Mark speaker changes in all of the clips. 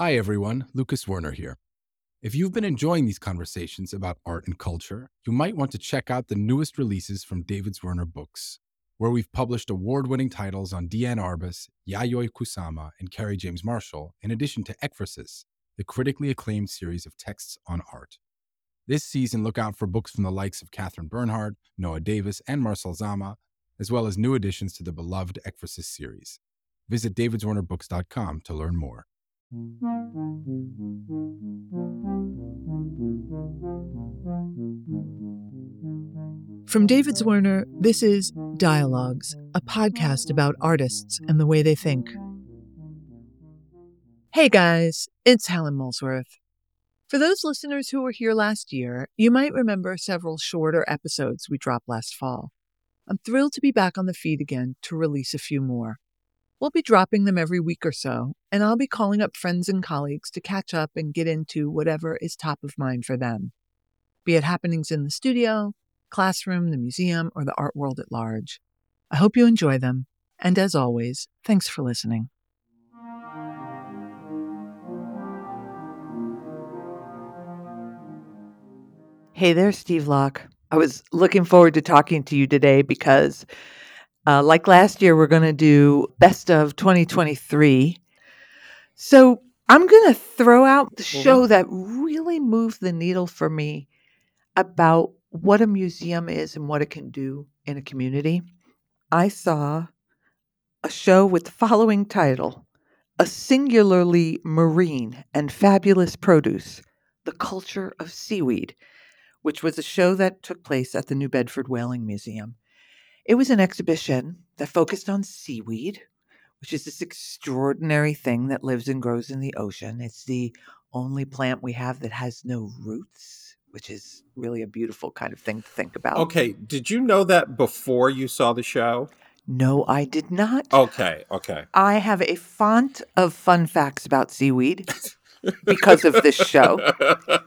Speaker 1: Hi, everyone. Lucas Zwirner here. If you've been enjoying these conversations about art and culture, you might want to check out the newest releases from David Zwirner Books, where we've published award winning titles on Diane Arbus, Yayoi Kusama, and Kerry James Marshall, in addition to Ekphrasis, the critically acclaimed series of texts on art. This season, look out for books from the likes of Katherine Bernhardt, Noah Davis, and Marcel Dzama, as well as new additions to the beloved Ekphrasis series. Visit davidzwirnerbooks.com to learn more.
Speaker 2: From David Zwirner, this is Dialogues, a podcast about artists and the way they think. Hey guys, it's Helen Molesworth. For those listeners who were here last year, you might remember several shorter episodes we dropped last fall. I'm thrilled to be back on the feed again to release a few more. We'll be dropping them every week or so, and I'll be calling up friends and colleagues to catch up and get into whatever is top of mind for them, be it happenings in the studio, classroom, the museum, or the art world at large. I hope you enjoy them, and as always, thanks for listening. Hey there, Steve Locke. I was looking forward to talking to you today because, uh, like last year, we're going to do best of 2023. So I'm going to throw out the show that really moved the needle for me about what a museum is and what it can do in a community. I saw a show with the following title A Singularly Marine and Fabulous Produce The Culture of Seaweed, which was a show that took place at the New Bedford Whaling Museum. It was an exhibition that focused on seaweed, which is this extraordinary thing that lives and grows in the ocean. It's the only plant we have that has no roots, which is really a beautiful kind of thing to think about.
Speaker 3: Okay, did you know that before you saw the show?
Speaker 2: No, I did not.
Speaker 3: Okay, okay.
Speaker 2: I have a font of fun facts about seaweed because of this show.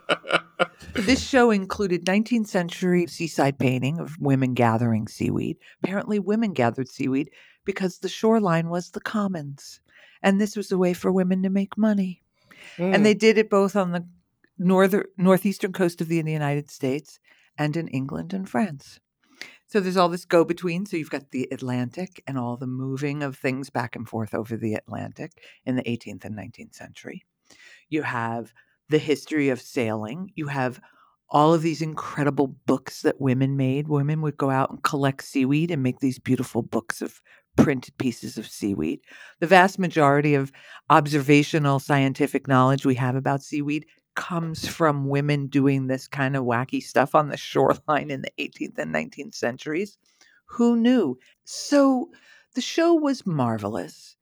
Speaker 2: This show included 19th century seaside painting of women gathering seaweed. Apparently, women gathered seaweed because the shoreline was the commons. And this was a way for women to make money. And they mm. did it both on the northern northeastern coast of the United States and in England and France. So there's all this go between. So you've got the Atlantic and all the moving of things back and forth over the Atlantic in the 18th and 19th century. You have the history of sailing. You have all of these incredible books that women made. Women would go out and collect seaweed and make these beautiful books of printed pieces of seaweed. The vast majority of observational scientific knowledge we have about seaweed comes from women doing this kind of wacky stuff on the shoreline in the 18th and 19th centuries. Who knew? So the show was marvelous.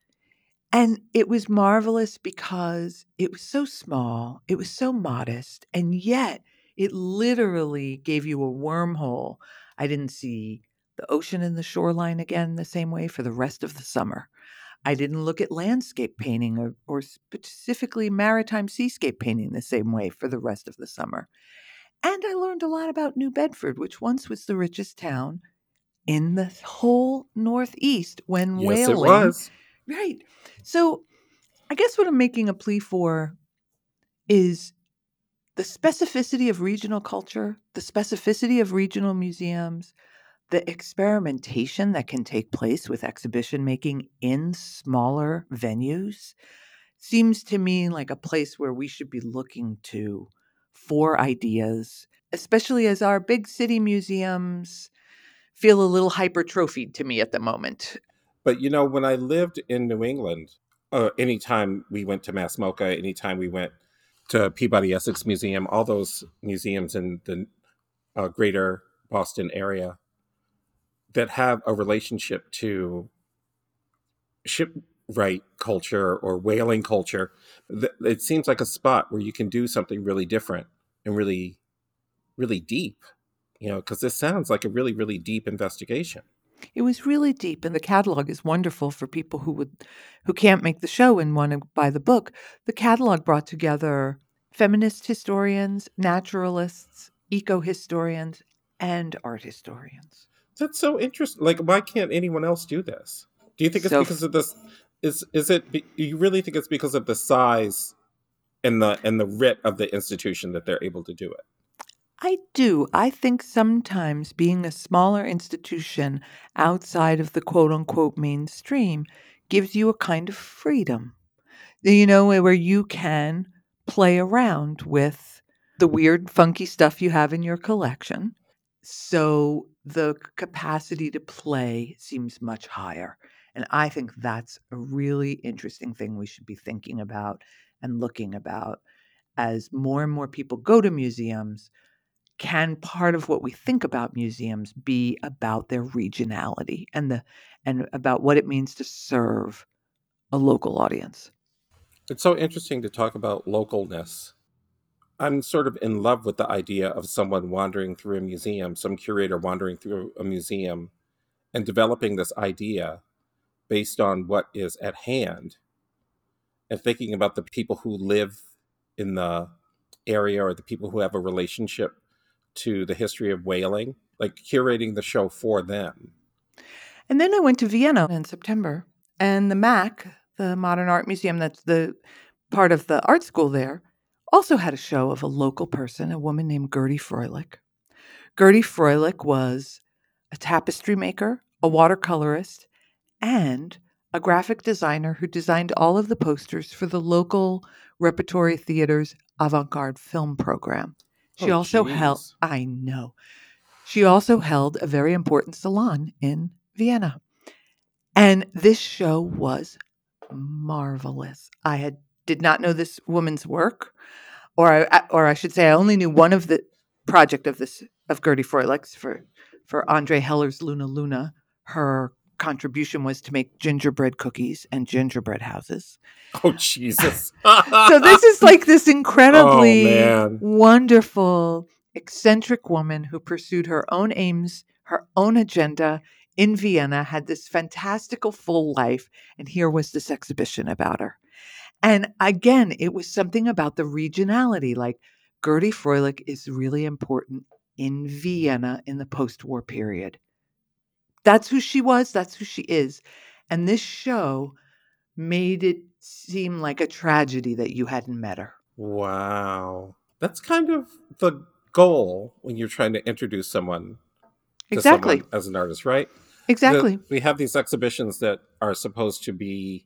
Speaker 2: And it was marvelous because it was so small, it was so modest, and yet it literally gave you a wormhole. I didn't see the ocean and the shoreline again the same way for the rest of the summer. I didn't look at landscape painting or, or specifically maritime seascape painting the same way for the rest of the summer. And I learned a lot about New Bedford, which once was the richest town in the whole Northeast when
Speaker 3: yes,
Speaker 2: whaling. Right. So I guess what I'm making a plea for is the specificity of regional culture, the specificity of regional museums, the experimentation that can take place with exhibition making in smaller venues seems to me like a place where we should be looking to for ideas, especially as our big city museums feel a little hypertrophied to me at the moment.
Speaker 3: But you know, when I lived in New England, uh, anytime we went to Mass MoCA, anytime we went to Peabody Essex Museum, all those museums in the uh, greater Boston area that have a relationship to shipwright culture or whaling culture, th- it seems like a spot where you can do something really different and really, really deep. You know, because this sounds like a really, really deep investigation.
Speaker 2: It was really deep, and the catalog is wonderful for people who would who can't make the show and want to buy the book. The catalog brought together feminist historians, naturalists, eco historians, and art historians.
Speaker 3: That's so interesting. Like, why can't anyone else do this? Do you think it's
Speaker 2: So-
Speaker 3: because of this? Is is it? You really think it's because of the size and the and the writ of the institution that they're able to do it.
Speaker 2: I do. I think sometimes being a smaller institution outside of the quote unquote mainstream gives you a kind of freedom, you know, where you can play around with the weird, funky stuff you have in your collection. So the capacity to play seems much higher. And I think that's a really interesting thing we should be thinking about and looking about as more and more people go to museums. Can part of what we think about museums be about their regionality and the and about what it means to serve a local audience?
Speaker 3: It's so interesting to talk about localness. I'm sort of in love with the idea of someone wandering through a museum, some curator wandering through a museum and developing this idea based on what is at hand and thinking about the people who live in the area or the people who have a relationship to the history of whaling, like curating the show for them.
Speaker 2: And then I went to Vienna in September, and the MAC, the Modern Art Museum, that's the part of the art school there, also had a show of a local person, a woman named Gertie Fröhlich. Gertie Fröhlich was a tapestry maker, a watercolorist, and a graphic designer who designed all of the posters for the local repertory theater's avant garde film program. Oh, she
Speaker 3: Oh,
Speaker 2: also held. I know, she also held a very important salon in Vienna. And this show was marvelous. I had did not know this woman's work, or I, or I should say, I only knew one of the project of this of Gertie Fröhlich's for for Andre Heller's Luna Luna. Her contribution was to make gingerbread cookies and gingerbread houses.
Speaker 3: Oh Jesus!
Speaker 2: So this is like this oh, incredibly
Speaker 3: man.
Speaker 2: wonderful, eccentric woman who pursued her own aims, her own agenda in Vienna, had this fantastical full life, and here was this exhibition about her. And again, it was something about the regionality. Like Gertie Fröhlich is really important in Vienna in the post war period. That's who she was, that's who she is. And this show made it seem like a tragedy that you hadn't met her.
Speaker 3: wow, that's kind of the goal when you're trying to introduce someone to
Speaker 2: Exactly.
Speaker 3: someone as an artist, right? The-
Speaker 2: Exactly.
Speaker 3: we have these exhibitions that are supposed to be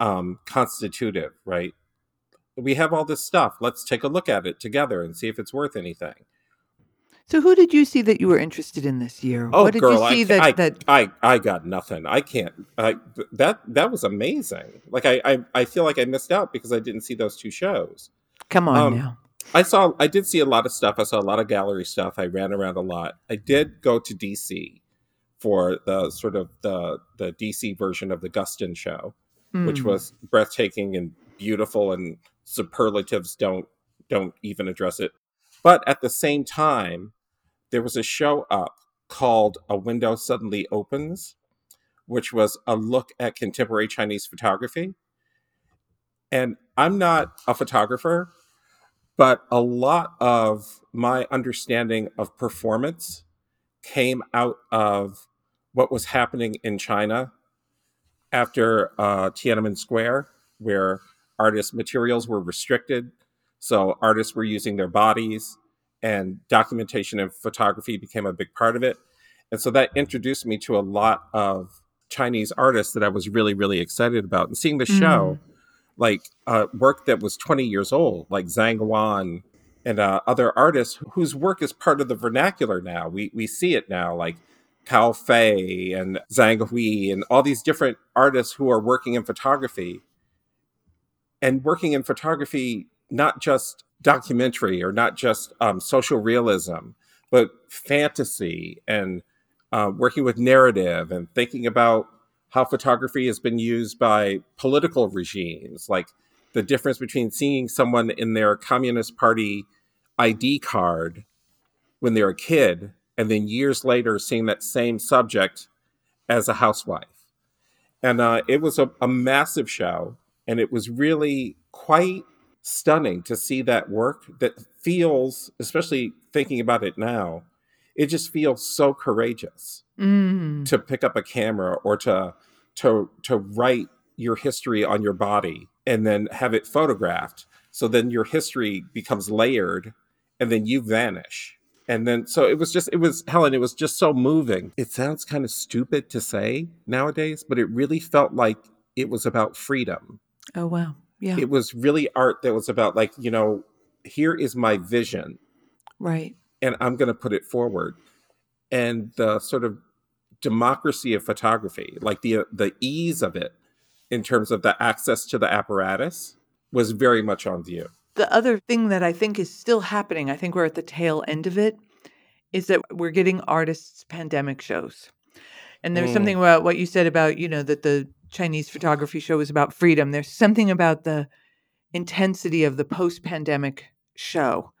Speaker 3: um, constitutive, right? We have all this stuff. Let's take a look at it together and see if it's worth anything.
Speaker 2: So, who did you see that you were interested in this year?
Speaker 3: Oh,
Speaker 2: what did
Speaker 3: girl,
Speaker 2: you see
Speaker 3: I,
Speaker 2: that
Speaker 3: I,
Speaker 2: that?
Speaker 3: I, I got nothing. I can't. I, that that was amazing. Like I, I, I feel like I missed out because I didn't see those two shows.
Speaker 2: Come on
Speaker 3: um,
Speaker 2: now.
Speaker 3: I saw. I did see a lot of stuff. I saw a lot of gallery stuff. I ran around a lot. I did go to DC for the sort of the the DC version of the Guston show, which
Speaker 2: Mm.
Speaker 3: was breathtaking and beautiful, and superlatives don't don't even address it. But at the same time, there was a show up called "A Window Suddenly Opens," which was a look at contemporary Chinese photography. And I'm not a photographer, but a lot of my understanding of performance came out of what was happening in China after uh, Tiananmen Square, where artist materials were restricted. So artists were using their bodies, and documentation and photography became a big part of it. And so that introduced me to a lot of Chinese artists that I was really, really excited about. And seeing the show, like uh, work that was 20 years old, like Zhang Huan and uh, other artists whose work is part of the vernacular now. We, we see it now, like Cao Fei and Zhang Hui and all these different artists who are working in photography and working in photography, not just documentary or not just um, social realism, but fantasy and uh, working with narrative and thinking about how photography has been used by political regimes, like the difference between seeing someone in their Communist Party ID card when they're a kid and then years later seeing that same subject as a housewife. And uh, it was a, a massive show, and it was really quite stunning to see that work that feels, especially thinking about it now, it just feels so courageous
Speaker 2: Mm.
Speaker 3: to pick up a camera or to to to write your history on your body and then have it photographed So then your history becomes layered and then you vanish. And then, so it was just, it was, Helen, it was just so moving. It sounds kind of stupid to say nowadays, but it really felt like it was about freedom.
Speaker 2: Oh, wow. Yeah.
Speaker 3: It was really art that was about, like, you know, here is my vision
Speaker 2: right.
Speaker 3: and I'm going to put it forward. And the sort of democracy of photography, like the the ease of it in terms of the access to the apparatus was very much on view.
Speaker 2: The other thing that I think is still happening, I think we're at the tail end of it, is that we're getting artists pandemic shows. And there's
Speaker 3: Mm.
Speaker 2: something about what you said about, you know, that the Chinese photography show was about freedom. There's something about the intensity of the post pandemic show.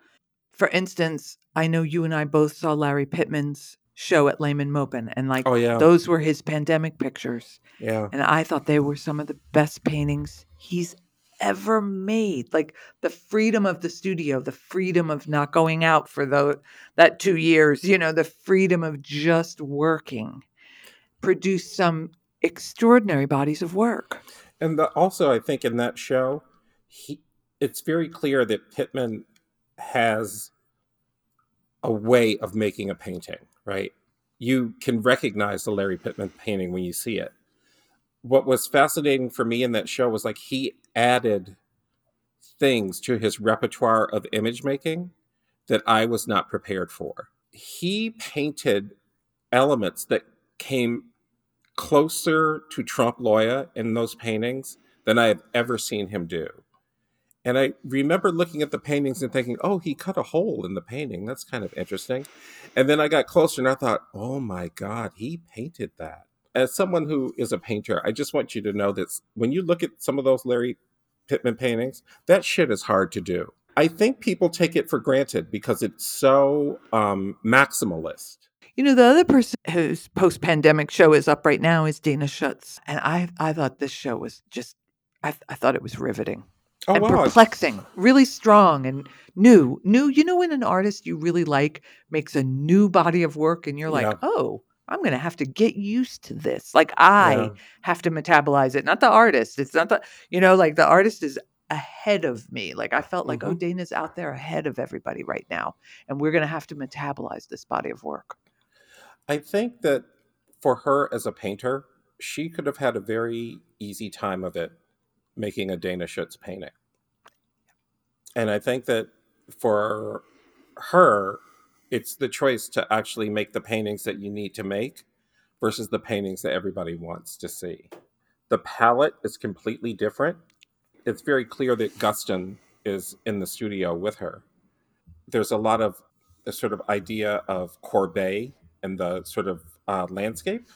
Speaker 2: For instance, I know you and I both saw Lari Pittman's show at Lehmann Maupin, and like
Speaker 3: Oh yeah,
Speaker 2: those were his pandemic pictures.
Speaker 3: yeah,
Speaker 2: And I thought they were some of the best paintings he's ever made. Like the freedom of the studio, the freedom of not going out for the, that two years, you know, the freedom of just working produced some extraordinary bodies of work.
Speaker 3: and the, also I think in that show, he it's very clear that Pittman has a way of making a painting. Right, you can recognize the Lari Pittman painting when you see it. What was fascinating for me in that show was like he added things to his repertoire of image making that I was not prepared for. He painted elements that came closer to trompe l'oeil in those paintings than I have ever seen him do. And I remember looking at the paintings and thinking, oh, he cut a hole in the painting. That's kind of interesting. And then I got closer and I thought, oh my God, he painted that. As someone who is a painter, I just want you to know that when you look at some of those Lari Pittman paintings, that shit is hard to do. I think people take it for granted because it's so um, maximalist.
Speaker 2: You know, the other person whose post pandemic show is up right now is Dana Schutz. And I, I thought this show was just, I, I thought it was riveting.
Speaker 3: Oh,
Speaker 2: and
Speaker 3: wow.
Speaker 2: perplexing, really strong and new. New, you know, when an artist you really like makes a new body of work and you're like,
Speaker 3: Yeah.
Speaker 2: oh, I'm going to have to get used to this. Like I
Speaker 3: Yeah.
Speaker 2: have to metabolize it, not the artist. It's not the, you know, like the artist is ahead of me. Like I felt like, oh,
Speaker 3: Mhm.
Speaker 2: Dana's out there ahead of everybody right now. And we're going to have to metabolize this body of work.
Speaker 3: I think that for her as a painter, she could have had a very easy time of it making a Dana Schutz painting. And I think that for her, it's the choice to actually make the paintings that you need to make versus the paintings that everybody wants to see. The palette is completely different. It's very clear that Guston is in the studio with her. There's a lot of the sort of idea of Courbet and the sort of uh, landscape.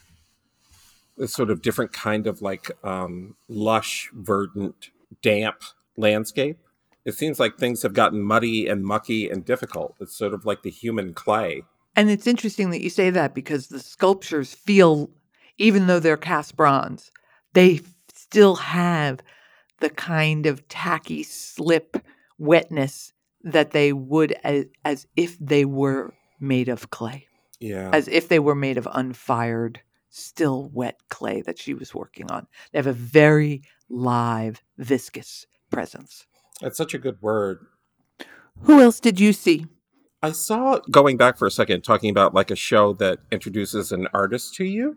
Speaker 3: This sort of different kind of like um, lush, verdant, damp landscape. It seems like things have gotten muddy and mucky and difficult. It's sort of like the human clay.
Speaker 2: And it's interesting that you say that because the sculptures feel, even though they're cast bronze, they still have the kind of tacky slip wetness that they would as, as if they were made of clay,
Speaker 3: Yeah.
Speaker 2: as if they were made of unfired, still wet clay that she was working on. They have a very live, viscous presence.
Speaker 3: That's such a good word.
Speaker 2: Who else did you see?
Speaker 3: I saw going back for a second, talking about like a show that introduces an artist to you.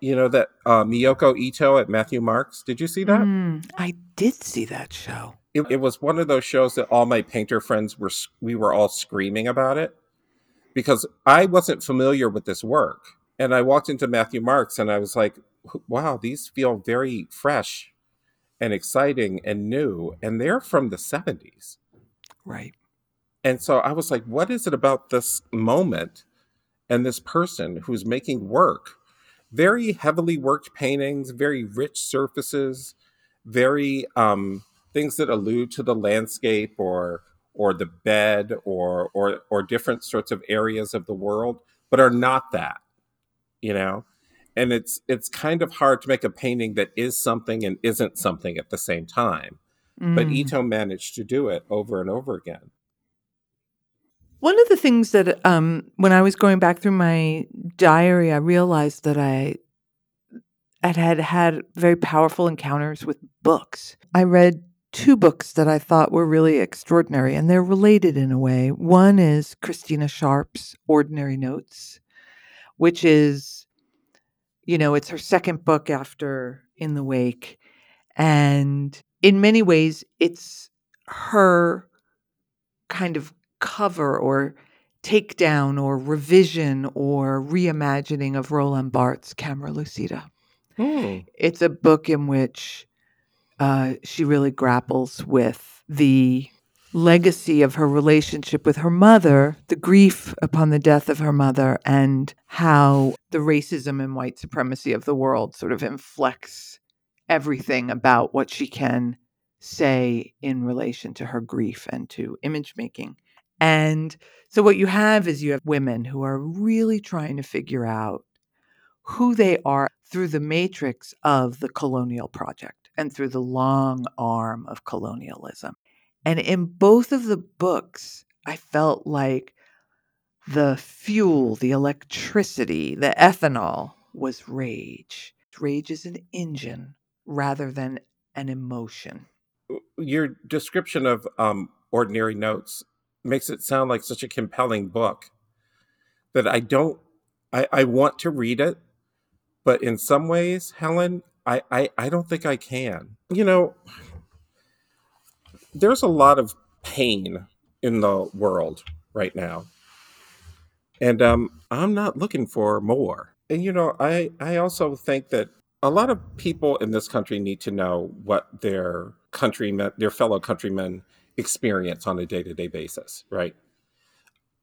Speaker 3: You know that uh, Miyoko Ito at Matthew Marks. Did you see that?
Speaker 2: Mm, I did see that show.
Speaker 3: It, it was one of those shows that all my painter friends were we were all screaming about it because I wasn't familiar with this work, and I walked into Matthew Marks and I was like, "Wow, these feel very fresh and exciting and new, and they're from the '70s."
Speaker 2: Right.
Speaker 3: And so I was like, what is it about this moment and this person who's making work? Very heavily worked paintings, very rich surfaces, very um, things that allude to the landscape or or the bed or or or different sorts of areas of the world, but are not that, you know. And it's it's kind of hard to make a painting that is something and isn't something at the same time. But
Speaker 2: Mm.
Speaker 3: Ito managed to do it over and over again.
Speaker 2: One of the things that um, when I was going back through my diary, I realized that I had had, had very powerful encounters with books. I read two books that I thought were really extraordinary, and they're related in a way. One is Christina Sharpe's Ordinary Notes, which is, you know, it's her second book after In the Wake. And in many ways, it's her kind of cover or takedown or revision or reimagining of Roland Barthes' Camera Lucida.
Speaker 3: Hmm.
Speaker 2: It's a book in which uh, she really grapples with the legacy of her relationship with her mother, the grief upon the death of her mother, and how the racism and white supremacy of the world sort of inflects everything about what she can say in relation to her grief and to image making. And so, what you have is you have women who are really trying to figure out who they are through the matrix of the colonial project and through the long arm of colonialism. And in both of the books, I felt like the fuel, the electricity, the ethanol was rage. Rage is an engine rather than an emotion.
Speaker 3: Your description of um, Ordinary Notes makes it sound like such a compelling book that I don't, I, I want to read it, but in some ways, Helen, I, I, I don't think I can. You know, there's a lot of pain in the world right now. And um, I'm not looking for more. And you know, I, I also think that a lot of people in this country need to know what their countrymen, their fellow countrymen experience on a day-to-day basis, right?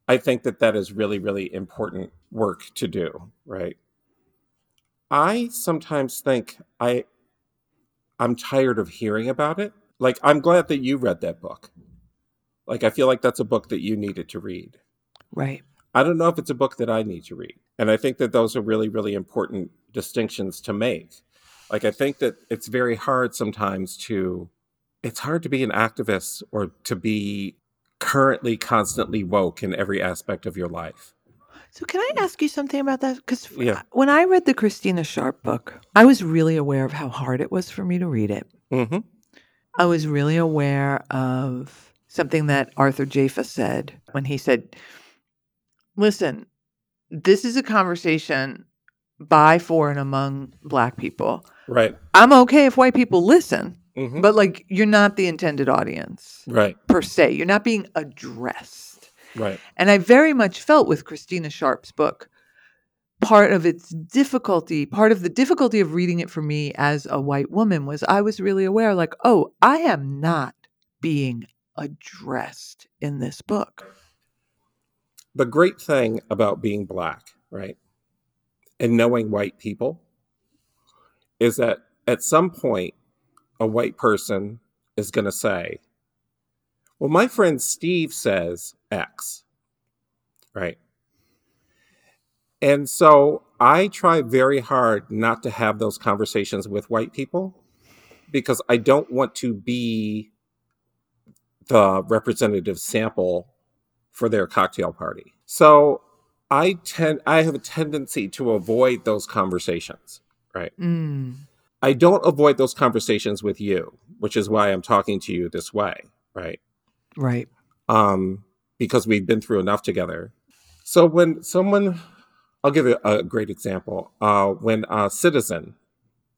Speaker 3: I think that that is really, really important work to do, right? I sometimes think I I'm tired of hearing about it. Like I'm glad that you read that book. Like I feel like that's a book that you needed to read.
Speaker 2: Right.
Speaker 3: I don't know if it's a book that I need to read. And I think that those are really really important distinctions to make. Like I think that it's very hard sometimes to it's hard to be an activist or to be currently constantly woke in every aspect of your life.
Speaker 2: So, can I ask you something about that? Because
Speaker 3: Yeah.
Speaker 2: when I read the Christina Sharpe book, I was really aware of how hard it was for me to read it.
Speaker 3: hmm
Speaker 2: I was really aware of something that Arthur Jafa said when he said, Listen, this is a conversation by, for, and among Black people.
Speaker 3: Right.
Speaker 2: I'm okay if white people listen,
Speaker 3: hmm
Speaker 2: but like you're not the intended audience
Speaker 3: Right.
Speaker 2: per se. You're not being addressed.
Speaker 3: Right.
Speaker 2: And I very much felt with Christina Sharpe's book, part of its difficulty, part of the difficulty of reading it for me as a white woman was I was really aware, like, oh, I am not being addressed in this book.
Speaker 3: the great thing about being black, right, and knowing white people is that at some point, a white person is going to say, Well, my friend Steve says X, right? And so I try very hard not to have those conversations with white people because I don't want to be the representative sample for their cocktail party. So I tend I have a tendency to avoid those conversations, right?
Speaker 2: Mm,
Speaker 3: I don't avoid those conversations with you, which is why I'm talking to you this way, right?
Speaker 2: right.
Speaker 3: Um, because we've been through enough together. So when someone, I'll give you a great example. Uh, when uh, Citizen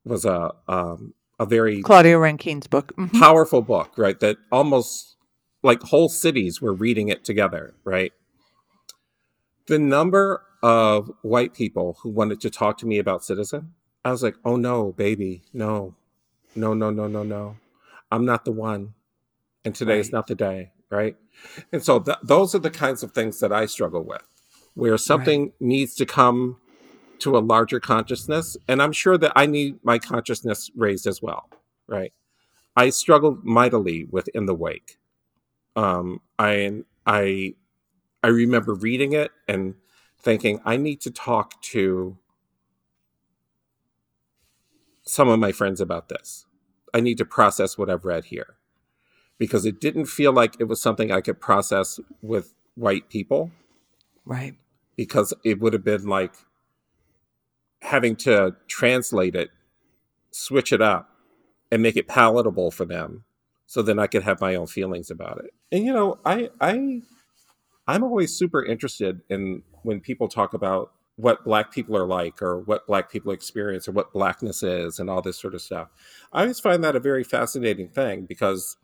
Speaker 3: was a um, a very
Speaker 2: Claudia Rankine's book. Mhm.
Speaker 3: powerful book, right? That almost like whole cities were reading it together, right? The number of white people who wanted to talk to me about Citizen, I was like, oh no, baby, no, no, no, no, no, no. I'm not the one. And today is not the day, right? And so th- those are the kinds of things that I struggle with, where something needs to come to a larger consciousness. And I'm sure that I need my consciousness raised as well, right? I struggled mightily with In the Wake. Um, I I I remember reading it and thinking I need to talk to some of my friends about this. I need to process what I've read here because it didn't feel like it was something I could process with white people
Speaker 2: Right.
Speaker 3: because it would have been like having to translate it, switch it up, and make it palatable for them so then I could have my own feelings about it. And you know, I I I'm always super interested in when people talk about what black people are like or what black people experience or what blackness is and all this sort of stuff. I always find that a very fascinating thing because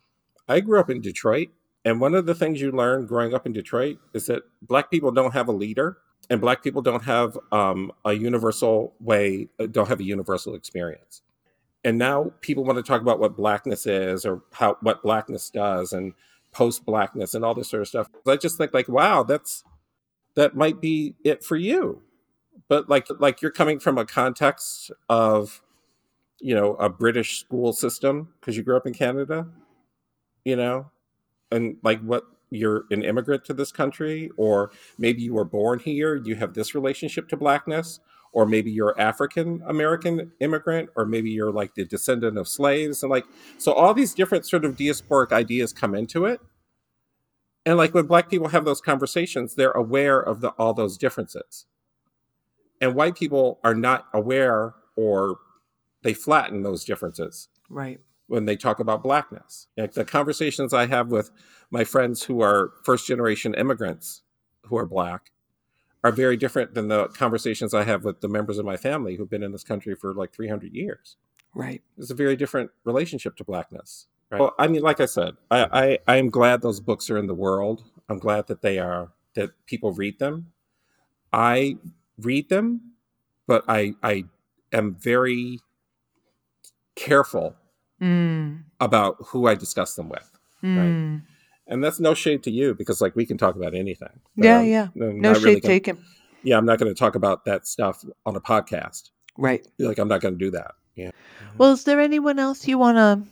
Speaker 3: I grew up in Detroit and one of the things you learn growing up in Detroit is that black people don't have a leader and black people don't have um, a universal way, uh, don't have a universal experience. And now people want to talk about what blackness is or how what blackness does and post blackness and all this sort of stuff. I just think like, wow, that's that might be it for you. But like like you're coming from a context of you know a British school system because you grew up in Canada, you know, and like what you're an immigrant to this country, or maybe you were born here, you have this relationship to blackness, or maybe you're African American immigrant, or maybe you're like the descendant of slaves, and like so all these different sort of diasporic ideas come into it. And like when black people have those conversations, they're aware of the, all those differences. And white people are not aware or they flatten those differences.
Speaker 2: Right
Speaker 3: when they talk about blackness. Like the conversations I have with my friends who are first generation immigrants who are black are very different than the conversations I have with the members of my family who've been in this country for like 300 years.
Speaker 2: Right.
Speaker 3: It's a very different relationship to blackness. Right. Well, I mean, like I said, I, I, I am glad those books are in the world. I'm glad that they are, that people read them. I read them, but I, I am very careful
Speaker 2: Mm.
Speaker 3: about who I discuss them with.
Speaker 2: Mm.
Speaker 3: Right. And that's no shade to you because like we can talk about anything.
Speaker 2: Yeah, yeah. No shade really gonna, taken.
Speaker 3: Yeah, I'm not going to talk about that stuff on a podcast.
Speaker 2: Right.
Speaker 3: Like I'm not going to do that. Yeah.
Speaker 2: Well, is there anyone else you want to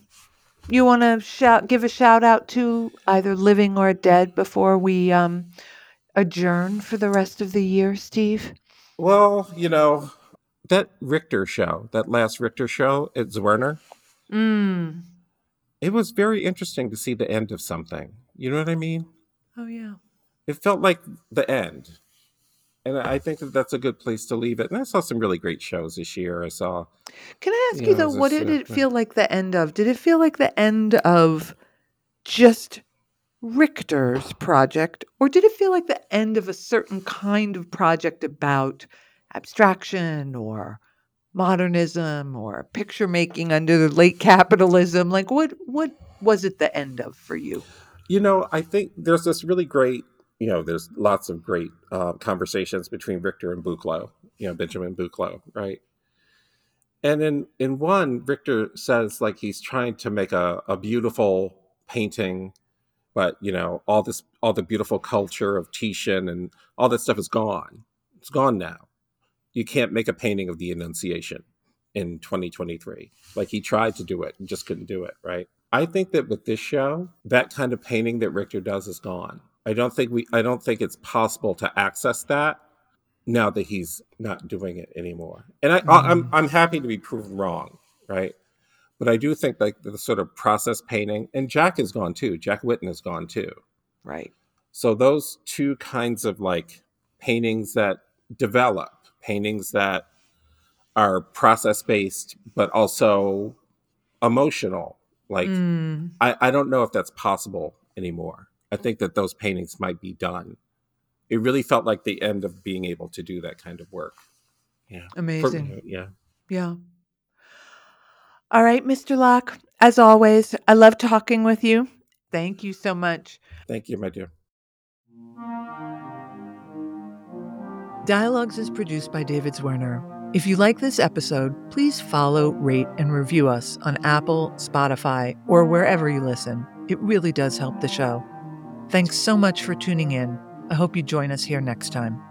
Speaker 2: you want to shout give a shout out to either living or dead before we um adjourn for the rest of the year, Steve?
Speaker 3: Well, you know, that Richter show, that last Richter show at Zwirner,
Speaker 2: Mm.
Speaker 3: It was very interesting to see the end of something. You know what I mean?
Speaker 2: Oh, yeah.
Speaker 3: It felt like the end. And I think that that's a good place to leave it. And I saw some really great shows this year. I saw.
Speaker 2: Can I ask you, you know, though, what did it feel like the end of? Did it feel like the end of just Richter's project, or did it feel like the end of a certain kind of project about abstraction or modernism or picture making under the late capitalism? Like what what was it the end of for you?
Speaker 3: You know, I think there's this really great, you know, there's lots of great uh, conversations between Richter and Buchloh, you know, Benjamin Buchloh, right? And in in one, Richter says like he's trying to make a, a beautiful painting, but you know, all this all the beautiful culture of Titian and all that stuff is gone. It's gone now you can't make a painting of the Annunciation in 2023. Like he tried to do it and just couldn't do it, right? I think that with this show, that kind of painting that Richter does is gone. I don't think we I don't think it's possible to access that now that he's not doing it anymore. And I, mm-hmm. I'm I'm happy to be proven wrong, right? But I do think like the sort of process painting, and Jack is gone too. Jack Whitten is gone too.
Speaker 2: Right.
Speaker 3: So those two kinds of like paintings that develop paintings that are process based but also emotional. Like mm. I, I don't know if that's possible anymore. I think that those paintings might be done. It really felt like the end of being able to do that kind of work. Yeah.
Speaker 2: Amazing.
Speaker 3: For, yeah.
Speaker 2: Yeah. All right mr locke as always i love talking with you. Thank you so much.
Speaker 3: Thank you my dear
Speaker 2: Dialogues is produced by David Zwirner. If you like this episode, please follow, rate, and review us on Apple, Spotify, or wherever you listen. It really does help the show. Thanks so much for tuning in. I hope you join us here next time.